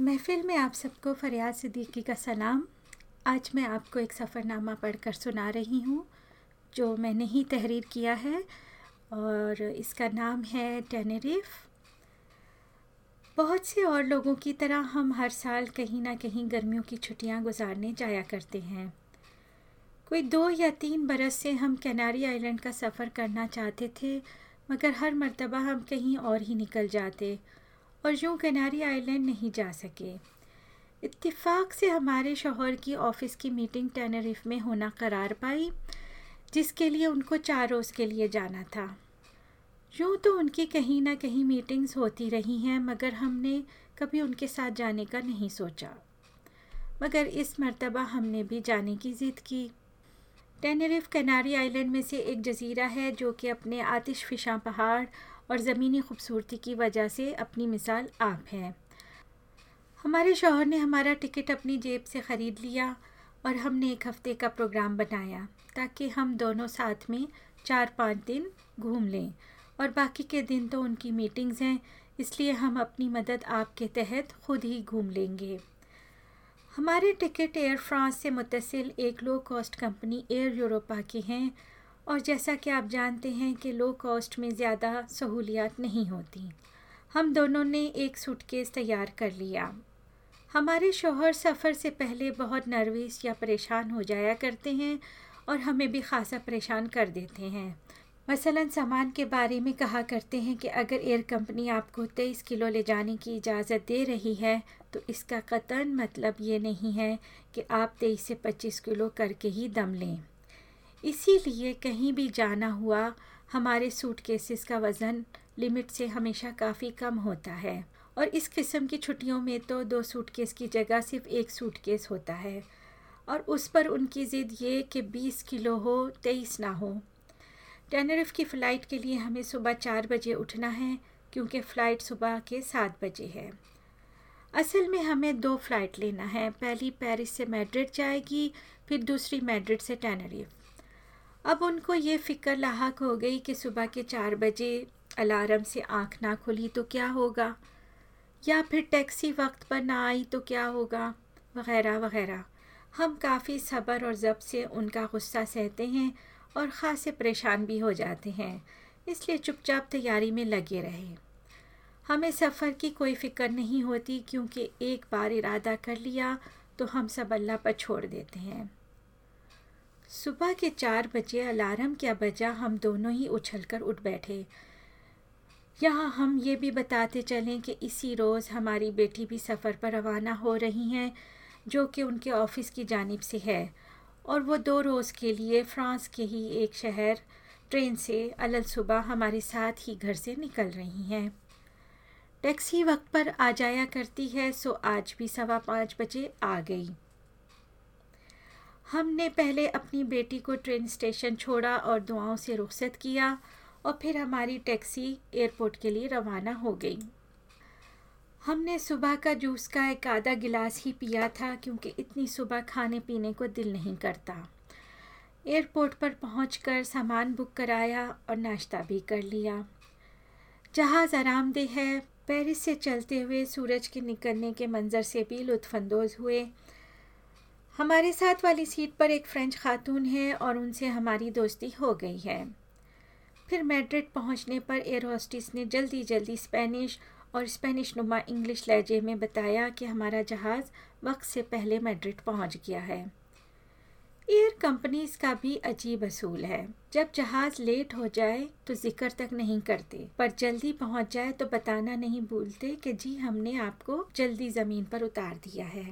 महफिल में आप सबको फरियाद सिद्दीकी का सलाम। आज मैं आपको एक सफ़रनामा पढ़कर सुना रही हूँ, जो मैंने ही तहरीर किया है, और इसका नाम है टेनरिफ। बहुत से और लोगों की तरह हम हर साल कहीं ना कहीं गर्मियों की छुट्टियाँ गुजारने जाया करते हैं। कोई दो या तीन बरस से हम कैनारी आइलैंड का सफ़र करना चाहते थे, मगर हर मर्तबा हम कहीं और ही निकल जाते। और यूँ कनारी आइलैंड नहीं जा सके। इत्तेफाक से हमारे शोहर की ऑफ़िस की मीटिंग टेनरिफ में होना करार पाई, जिसके लिए उनको चार रोज़ के लिए जाना था। यूँ तो उनकी कहीं ना कहीं मीटिंग्स होती रही हैं, मगर हमने कभी उनके साथ जाने का नहीं सोचा। मगर इस मर्तबा हमने भी जाने की ज़िद की। टेनरिफ कनारी आइलैंड में से एक जजीरा है जो कि अपने आतिश फिशा पहाड़ और ज़मीनी खूबसूरती की वजह से अपनी मिसाल आप है। हमारे शोहर ने हमारा टिकट अपनी जेब से ख़रीद लिया और हमने एक हफ़्ते का प्रोग्राम बनाया ताकि हम दोनों साथ में चार पाँच दिन घूम लें और बाकी के दिन तो उनकी मीटिंग्स हैं, इसलिए हम अपनी मदद आपके तहत ख़ुद ही घूम लेंगे। हमारे टिकट एयर फ्रांस से मुतसिल एक low cost company air Europa की हैं और जैसा कि आप जानते हैं कि लो कॉस्ट में ज़्यादा सहूलियात नहीं होती। हम दोनों ने एक सूटकेस तैयार कर लिया। हमारे शोहर सफ़र से पहले बहुत नर्वस या परेशान हो जाया करते हैं और हमें भी ख़ासा परेशान कर देते हैं। मसलन सामान के बारे में कहा करते हैं कि अगर एयर कंपनी आपको तेईस किलो ले जाने की इजाज़त दे रही है तो इसका कतन मतलब ये नहीं है कि आप तेईस से पच्चीस किलो करके ही दम लें। इसीलिए कहीं भी जाना हुआ, हमारे सूट केसेस का वज़न लिमिट से हमेशा काफ़ी कम होता है। और इस किस्म की छुट्टियों में तो दो सूटकेस की जगह सिर्फ़ एक सूटकेस होता है। और उस पर उनकी ज़िद ये कि 20 किलो हो, तेईस ना हो। टेनरिफ की फ़्लाइट के लिए हमें सुबह चार बजे उठना है, क्योंकि फ़्लाइट सुबह के सात बजे है। असल में हमें दो फ़्लाइट लेना है, पहली पेरिस से मैड्रिड जाएगी, फिर दूसरी मैड्रिड से टेनरिफ। अब उनको ये फ़िक्र लाक हो गई कि सुबह के चार बजे अलार्म से आँख ना खुली तो क्या होगा? या फिर टैक्सी वक्त पर ना आई तो क्या होगा? वग़ैरह वग़ैरह। हम काफ़ी सब्र और ज़ब से उनका गुस्सा सहते हैं और ख़ासे परेशान भी हो जाते हैं, इसलिए चुपचाप तैयारी में लगे रहे। हमें सफ़र की कोई फ़िक्र नहीं होती क्योंकि एक बार इरादा कर लिया तो हम सब अल्लाह पर छोड़ देते हैं। सुबह के चार बजे अलार्म क्या बजा हम दोनों ही उछलकर उठ बैठे। यहाँ हम ये भी बताते चलें कि इसी रोज़ हमारी बेटी भी सफ़र पर रवाना हो रही हैं, जो कि उनके ऑफ़िस की जानब से है। और वो दो रोज़ के लिए फ़्रांस के ही एक शहर, ट्रेन से अलल सुबह हमारे साथ ही घर से निकल रही हैं। टैक्सी वक्त पर आ जाया करती है, सो आज भी सवा पाँच बजे आ गई। हमने पहले अपनी बेटी को ट्रेन स्टेशन छोड़ा और दुआओं से रुखसत किया और फिर हमारी टैक्सी एयरपोर्ट के लिए रवाना हो गई। हमने सुबह का जूस का एक आधा गिलास ही पिया था क्योंकि इतनी सुबह खाने पीने को दिल नहीं करता। एयरपोर्ट पर पहुंचकर सामान बुक कराया और नाश्ता भी कर लिया। जहाज़ आरामदेह है, पेरिस से चलते हुए सूरज के निकलने के मंज़र से भी लुत्फानंदोज़ हुए। हमारे साथ वाली सीट पर एक फ़्रेंच खातून है और उनसे हमारी दोस्ती हो गई है। फिर मैड्रिड पहुँचने पर एयर होस्टिस ने जल्दी जल्दी स्पेनिश और स्पेनिश नुमा इंग्लिश लहजे में बताया कि हमारा जहाज़ वक्त से पहले मैड्रिड पहुँच गया है। एयर कंपनीज़ का भी अजीब असूल है। जब जहाज़ लेट हो जाए तो ज़िक्र तक नहीं करते, पर जल्दी पहुँच जाए तो बताना नहीं भूलते कि जी, हमने आपको जल्दी ज़मीन पर उतार दिया है।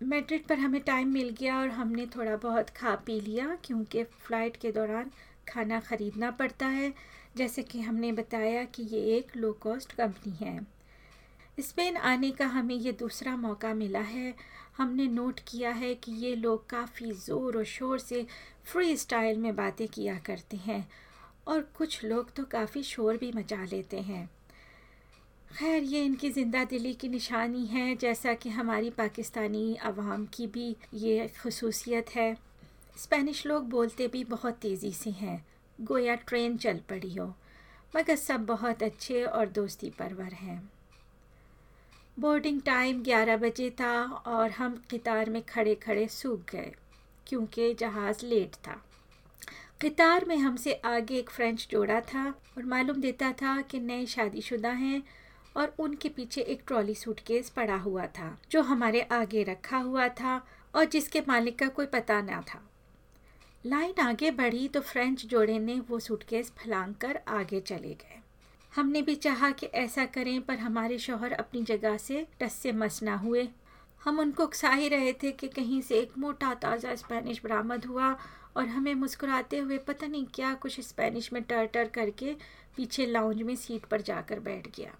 मैड्रिड पर हमें टाइम मिल गया और हमने थोड़ा बहुत खा पी लिया, क्योंकि फ़्लाइट के दौरान खाना ख़रीदना पड़ता है, जैसे कि हमने बताया कि ये एक लो कॉस्ट कंपनी है। स्पेन आने का हमें ये दूसरा मौका मिला है। हमने नोट किया है कि ये लोग काफ़ी ज़ोर और शोर से फ्री स्टाइल में बातें किया करते हैं, और कुछ लोग तो काफ़ी शोर भी मचा लेते हैं। खैर, ये इनकी ज़िंदा दिली की निशानी है, जैसा कि हमारी पाकिस्तानी आवाम की भी ये खसूसियत है। स्पेनिश लोग बोलते भी बहुत तेज़ी से हैं। गोया ट्रेन चल पड़ी हो, मगर सब बहुत अच्छे और दोस्ती परवर हैं। बोर्डिंग टाइम 11 बजे था और हम कतार में खड़े खड़े सूख गए, क्योंकि जहाज़ लेट था। कतार में हमसे आगे एक फ्रेंच जोड़ा था और मालूम देता था कि नए शादीशुदा हैं और उनके पीछे एक ट्रॉली सूटकेस पड़ा हुआ था, जो हमारे आगे रखा हुआ था और जिसके मालिक का कोई पता ना था। लाइन आगे बढ़ी तो फ्रेंच जोड़े ने वो सूटकेस फलांग कर आगे चले गए। हमने भी चाहा कि ऐसा करें, पर हमारे शोहर अपनी जगह से टस से मस ना हुए। हम उनको उकसा ही रहे थे कि कहीं से एक मोटा ताज़ा स्पेनिश बरामद हुआ और हमें मुस्कुराते हुए पता नहीं क्या कुछ स्पेनिश में टर टर करके पीछे लाउंज में सीट पर जाकर बैठ गया।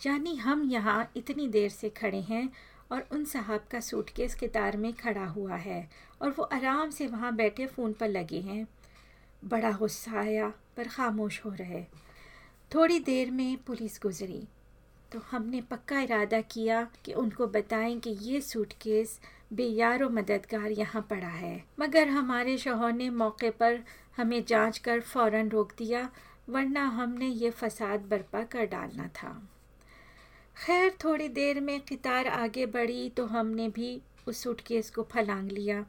यानी हम यहाँ इतनी देर से खड़े हैं और उन साहब का सूटकेस तार में खड़ा हुआ है और वो आराम से वहाँ बैठे फ़ोन पर लगे हैं। बड़ा गुस्सा आया, पर खामोश हो रहे। थोड़ी देर में पुलिस गुजरी। तो हमने पक्का इरादा किया कि उनको बताएँ कि ये सूटकेस बेयार व मददगार यहाँ पड़ा है। मगर हमारे शोहर ने मौके पर हमें जाँच कर फ़ौरन रोक दिया, वरना हमने ये फसाद बर्पा कर डालना था। खैर, थोड़ी देर में कितार आगे बढ़ी तो हमने भी उस सूटकेस को फलांग लिया।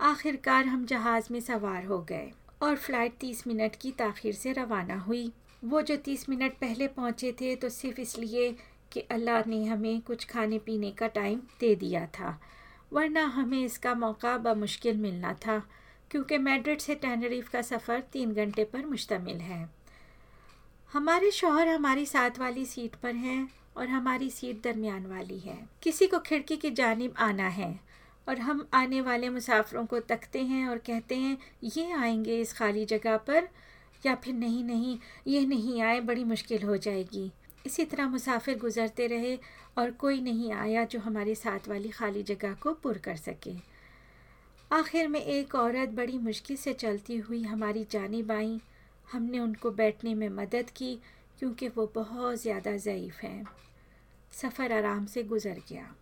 आखिरकार हम जहाज़ में सवार हो गए और फ़्लाइट तीस मिनट की ताखिर से रवाना हुई। वो जो तीस मिनट पहले पहुँचे थे तो सिर्फ़ इसलिए कि अल्लाह ने हमें कुछ खाने पीने का टाइम दे दिया था, वरना हमें इसका मौका बमुश्किल मिलना था, क्योंकि मैड्रिड से टेनरीफ का सफ़र तीन घंटे पर मुश्तमिल है। हमारे शोहर हमारी साथ वाली सीट पर हैं। और हमारी सीट दरमियान वाली है। किसी को खिड़की की जानब आना है और हम आने वाले मुसाफरों को तकते हैं और कहते हैं, ये आएँगे इस खाली जगह पर या फिर नहीं नहीं, ये नहीं आए, बड़ी मुश्किल हो जाएगी। इसी तरह मुसाफिर गुजरते रहे और कोई नहीं आया जो हमारे साथ वाली खाली जगह को पुर कर सके। आखिर में एक औरत बड़ी मुश्किल से चलती हुई हमारी जानब आई। हमने उनको बैठने में मदद की क्योंकि वो बहुत ज़्यादा ज़यीफ़ हैं। सफ़र आराम से गुज़र गया।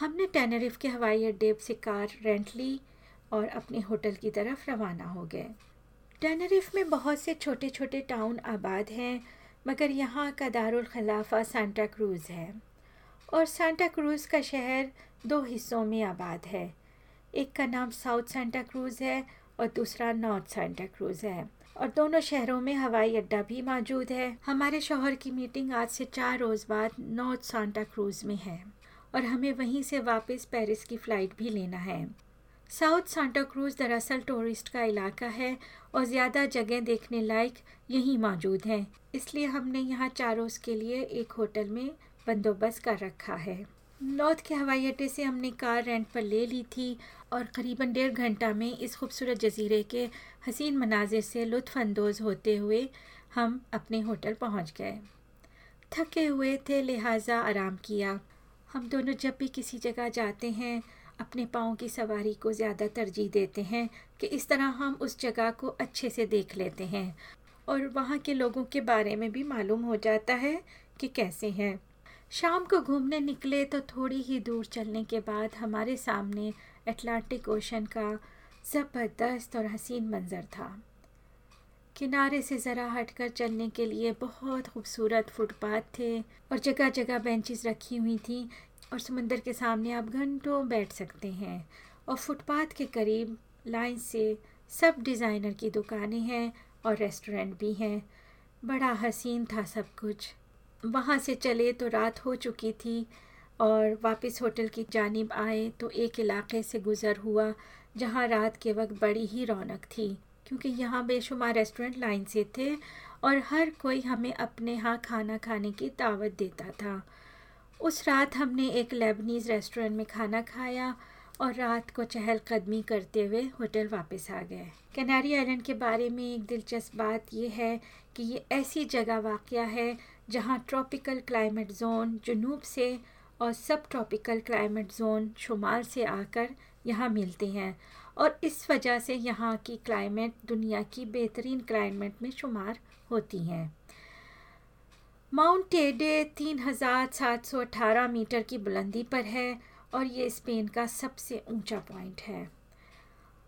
हमने टेनरिफ के हवाई अड्डे से कार रेंट ली और अपने होटल की तरफ़ रवाना हो गए। टेनरिफ में बहुत से छोटे छोटे टाउन आबाद हैं, मगर यहाँ का दारुल खिलाफा सांता क्रूज़ है। और सांता क्रूज़ का शहर दो हिस्सों में आबाद है। एक का नाम साउथ सांता क्रूज़ है और दूसरा नॉर्थ सांता क्रूज़ है। और दोनों शहरों में हवाई अड्डा भी मौजूद है। हमारे शोहर की मीटिंग आज से चार रोज़ बाद नॉर्थ सांता क्रूज में है और हमें वहीं से वापस पेरिस की फ़्लाइट भी लेना है। साउथ सांता क्रूज दरअसल टूरिस्ट का इलाका है और ज़्यादा जगह देखने लायक यहीं मौजूद हैं। इसलिए हमने यहाँ चार रोज़ के लिए एक होटल में बंदोबस्त कर रखा है। नॉर्थ के हवाई अड्डे से हमने कार रेंट पर ले ली थी और करीबन डेढ़ घंटा में इस खूबसूरत जजीरे के हसीन मनाजिर से लुत्फ़अंदोज़ होते हुए हम अपने होटल पहुँच गए। थके हुए थे, लिहाजा आराम किया। हम दोनों जब भी किसी जगह जाते हैं, अपने पाँव की सवारी को ज़्यादा तरजीह देते हैं कि इस तरह हम उस जगह को अच्छे से देख लेते हैं और वहाँ के लोगों के बारे में भी मालूम हो जाता है कि कैसे हैं। शाम को घूमने निकले तो थोड़ी ही दूर चलने के बाद हमारे सामने अटलांटिक ओशन का ज़बरदस्त और हसीन मंज़र था। किनारे से ज़रा हटकर चलने के लिए बहुत खूबसूरत फुटपाथ थे और जगह जगह बेंचेस रखी हुई थी और समंदर के सामने आप घंटों बैठ सकते हैं और फुटपाथ के करीब लाइन से सब डिज़ाइनर की दुकानें हैं और रेस्टोरेंट भी हैं। बड़ा हसीन था सब कुछ। वहाँ से चले तो रात हो चुकी थी और वापस होटल की जानब आए तो एक इलाके से गुज़र हुआ, जहाँ रात के वक्त बड़ी ही रौनक थी, क्योंकि यहाँ बेशुमार रेस्टोरेंट लाइन से थे और हर कोई हमें अपने यहाँ खाना खाने की दावत देता था। उस रात हमने एक लेबनीज़ रेस्टोरेंट में खाना खाया और रात को चहलकदमी करते हुए होटल वापस आ गए। कैनारी आइलैंड के बारे में एक दिलचस्प बात यह है कि ये ऐसी जगह वाक़ है जहाँ ट्रॉपिकल क्लाइमेट जोन जनूब से और सब ट्रॉपिकल क्लाइमेट जोन शुमाल से आकर यहाँ मिलते हैं और इस वजह से यहाँ की क्लाइमेट दुनिया की बेहतरीन क्लाइमेट में शुमार होती हैं। माउंट टेडे तीन हज़ार सात सौ अठारह मीटर की बुलंदी पर है और ये स्पेन का सबसे ऊँचा पॉइंट है।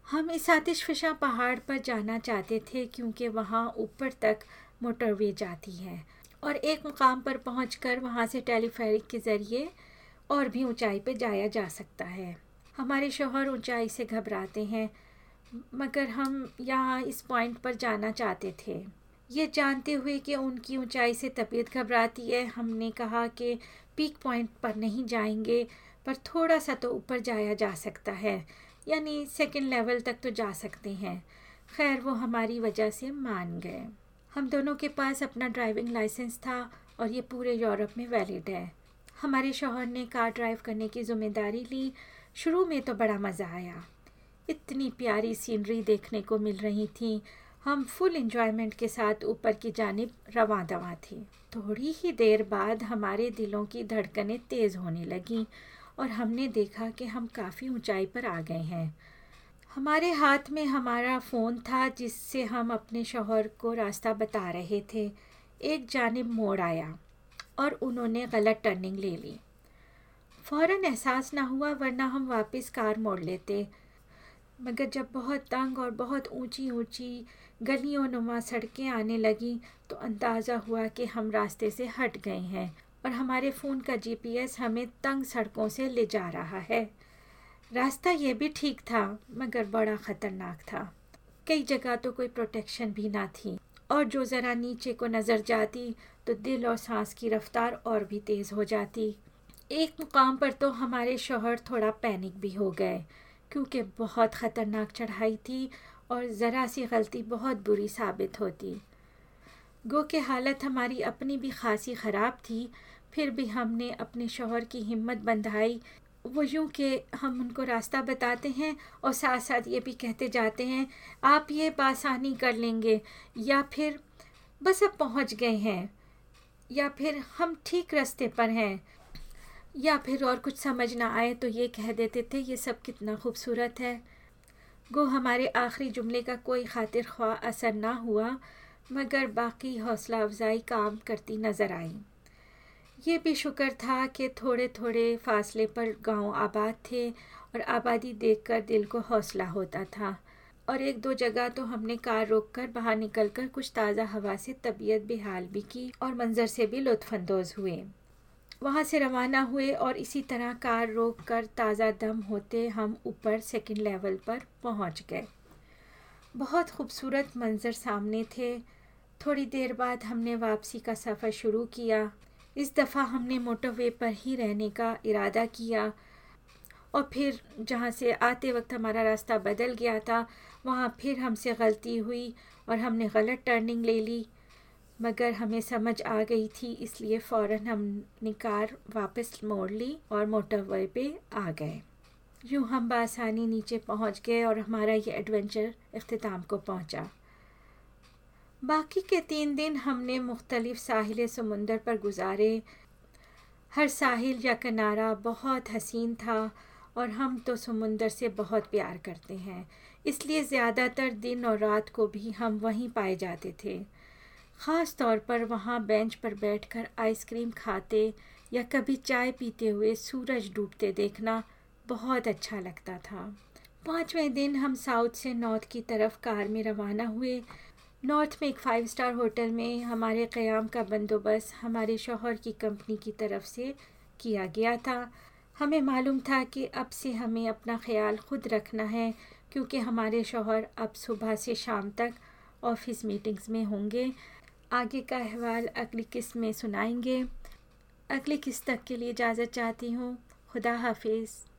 हम इस आतिशफशा पहाड़ पर जाना चाहते थे क्योंकि वहाँ ऊपर तक मोटरवे जाती है। और एक मुकाम पर पहुंचकर वहाँ से टेलीफेरिक के ज़रिए और भी ऊंचाई पर जाया जा सकता है। हमारे शोहर ऊंचाई से घबराते हैं, मगर हम यहाँ इस पॉइंट पर जाना चाहते थे। ये जानते हुए कि उनकी ऊंचाई से तबीयत घबराती है। हमने कहा कि पीक पॉइंट पर नहीं जाएँगे, पर थोड़ा सा तो ऊपर जाया जा सकता है, यानी सेकंड लेवल तक तो जा सकते हैं। खैर, वो हमारी वजह से मान गए। हम दोनों के पास अपना ड्राइविंग लाइसेंस था और ये पूरे यूरोप में वैलिड है। हमारे शोहर ने कार ड्राइव करने की ज़िम्मेदारी ली। शुरू में तो बड़ा मज़ा आया। इतनी प्यारी सीनरी देखने को मिल रही थी। हम फुल इन्जॉयमेंट के साथ ऊपर की जानब रवा दवा थे। थोड़ी ही देर बाद हमारे दिलों की धड़कनें तेज़ होने लगीं और हमने देखा कि हम काफ़ी ऊंचाई पर आ गए हैं। हमारे हाथ में हमारा फ़ोन था जिससे हम अपने शोहर को रास्ता बता रहे थे। एक जानब मोड़ आया और उन्होंने गलत टर्निंग ले ली। फ़ौर एहसास ना हुआ, वरना हम वापस कार मोड़ लेते। मगर जब बहुत तंग और बहुत ऊँची ऊँची गलियों नुमा सड़कें आने लगी तो अंदाज़ा हुआ कि हम रास्ते से हट गए हैं और हमारे फ़ोन का जीपीएस हमें तंग सड़कों से ले जा रहा है। रास्ता ये भी ठीक था, मगर बड़ा ख़तरनाक था। कई जगह तो कोई प्रोटेक्शन भी ना थी, और जो ज़रा नीचे को नज़र जाती तो दिल और सांस की रफ्तार और भी तेज़ हो जाती। एक मुकाम पर तो हमारे शोहर थोड़ा पैनिक भी हो गए, क्योंकि बहुत ख़तरनाक चढ़ाई थी और ज़रा सी गलती बहुत बुरी साबित होती। गो के हालत हमारी अपनी भी खासी ख़राब थी, फिर भी हमने अपने शोहर की हिम्मत बंधाई वो यूँ कि हम उनको रास्ता बताते हैं और साथ साथ ये भी कहते जाते हैं, आप ये बासानी कर लेंगे या फिर बस अब पहुँच गए हैं, या फिर हम ठीक रास्ते पर हैं। या फिर और कुछ समझ ना आए तो ये कह देते थे, ये सब कितना खूबसूरत है। गो, हमारे आखिरी जुमले का कोई खातिर ख्वाह असर ना हुआ, मगर बाकी हौसला अफजाई काम करती नज़र आई। ये भी शुक्र था कि थोड़े थोड़े फासले पर गाँव आबाद थे और आबादी देखकर दिल को हौसला होता था। और एक दो जगह तो हमने कार रोककर बाहर निकलकर कुछ ताज़ा हवा से तबीयत बेहाल भी की और मंज़र से भी लुत्फानंदोज़ हुए। वहाँ से रवाना हुए और इसी तरह कार रोक कर ताज़ा दम होते हम ऊपर सेकंड लेवल पर पहुँच गए। बहुत खूबसूरत मंज़र सामने थे। थोड़ी देर बाद हमने वापसी का सफ़र शुरू किया। इस दफ़ा हमने मोटरवे पर ही रहने का इरादा किया। और फिर जहाँ से आते वक्त हमारा रास्ता बदल गया था, वहाँ फिर हमसे गलती हुई और हमने गलत टर्निंग ले ली। मगर हमें समझ आ गई थी, इसलिए फ़ौर हमने कार वापस मोड़ ली और मोटरवे पे आ गए। यूँ हम बसानी नीचे पहुँच गए और हमारा ये एडवेंचर अख्ताम को पहुँचा। बाकी के तीन दिन हमने मुख्तलिफ़ साहिल समुंदर पर गुजारे। हर साहिल या किनारा बहुत हसीन था और हम तो समुंदर से बहुत प्यार करते हैं। इसलिए ज़्यादातर दिन और रात को भी हम वहीं पाए जाते थे। ख़ास तौर पर वहाँ बेंच पर बैठकर आइसक्रीम खाते या कभी चाय पीते हुए सूरज डूबते देखना बहुत अच्छा लगता था। पाँचवें दिन हम साउथ से नॉर्थ की तरफ़ कार में रवाना हुए नॉर्थ में एक फ़ाइव स्टार होटल में हमारे क़्याम का बंदोबस्त हमारे शोहर की कंपनी की तरफ़ से किया गया था। हमें मालूम था कि अब से हमें अपना ख्याल खुद रखना है, क्योंकि हमारे शोहर अब सुबह से शाम तक ऑफ़िस मीटिंग्स में होंगे। आगे का अहवाल अगली किस्त में सुनाएँगे। अगली किस्त तक के लिए इजाज़त चाहती हूँ। खुदा हाफिज़।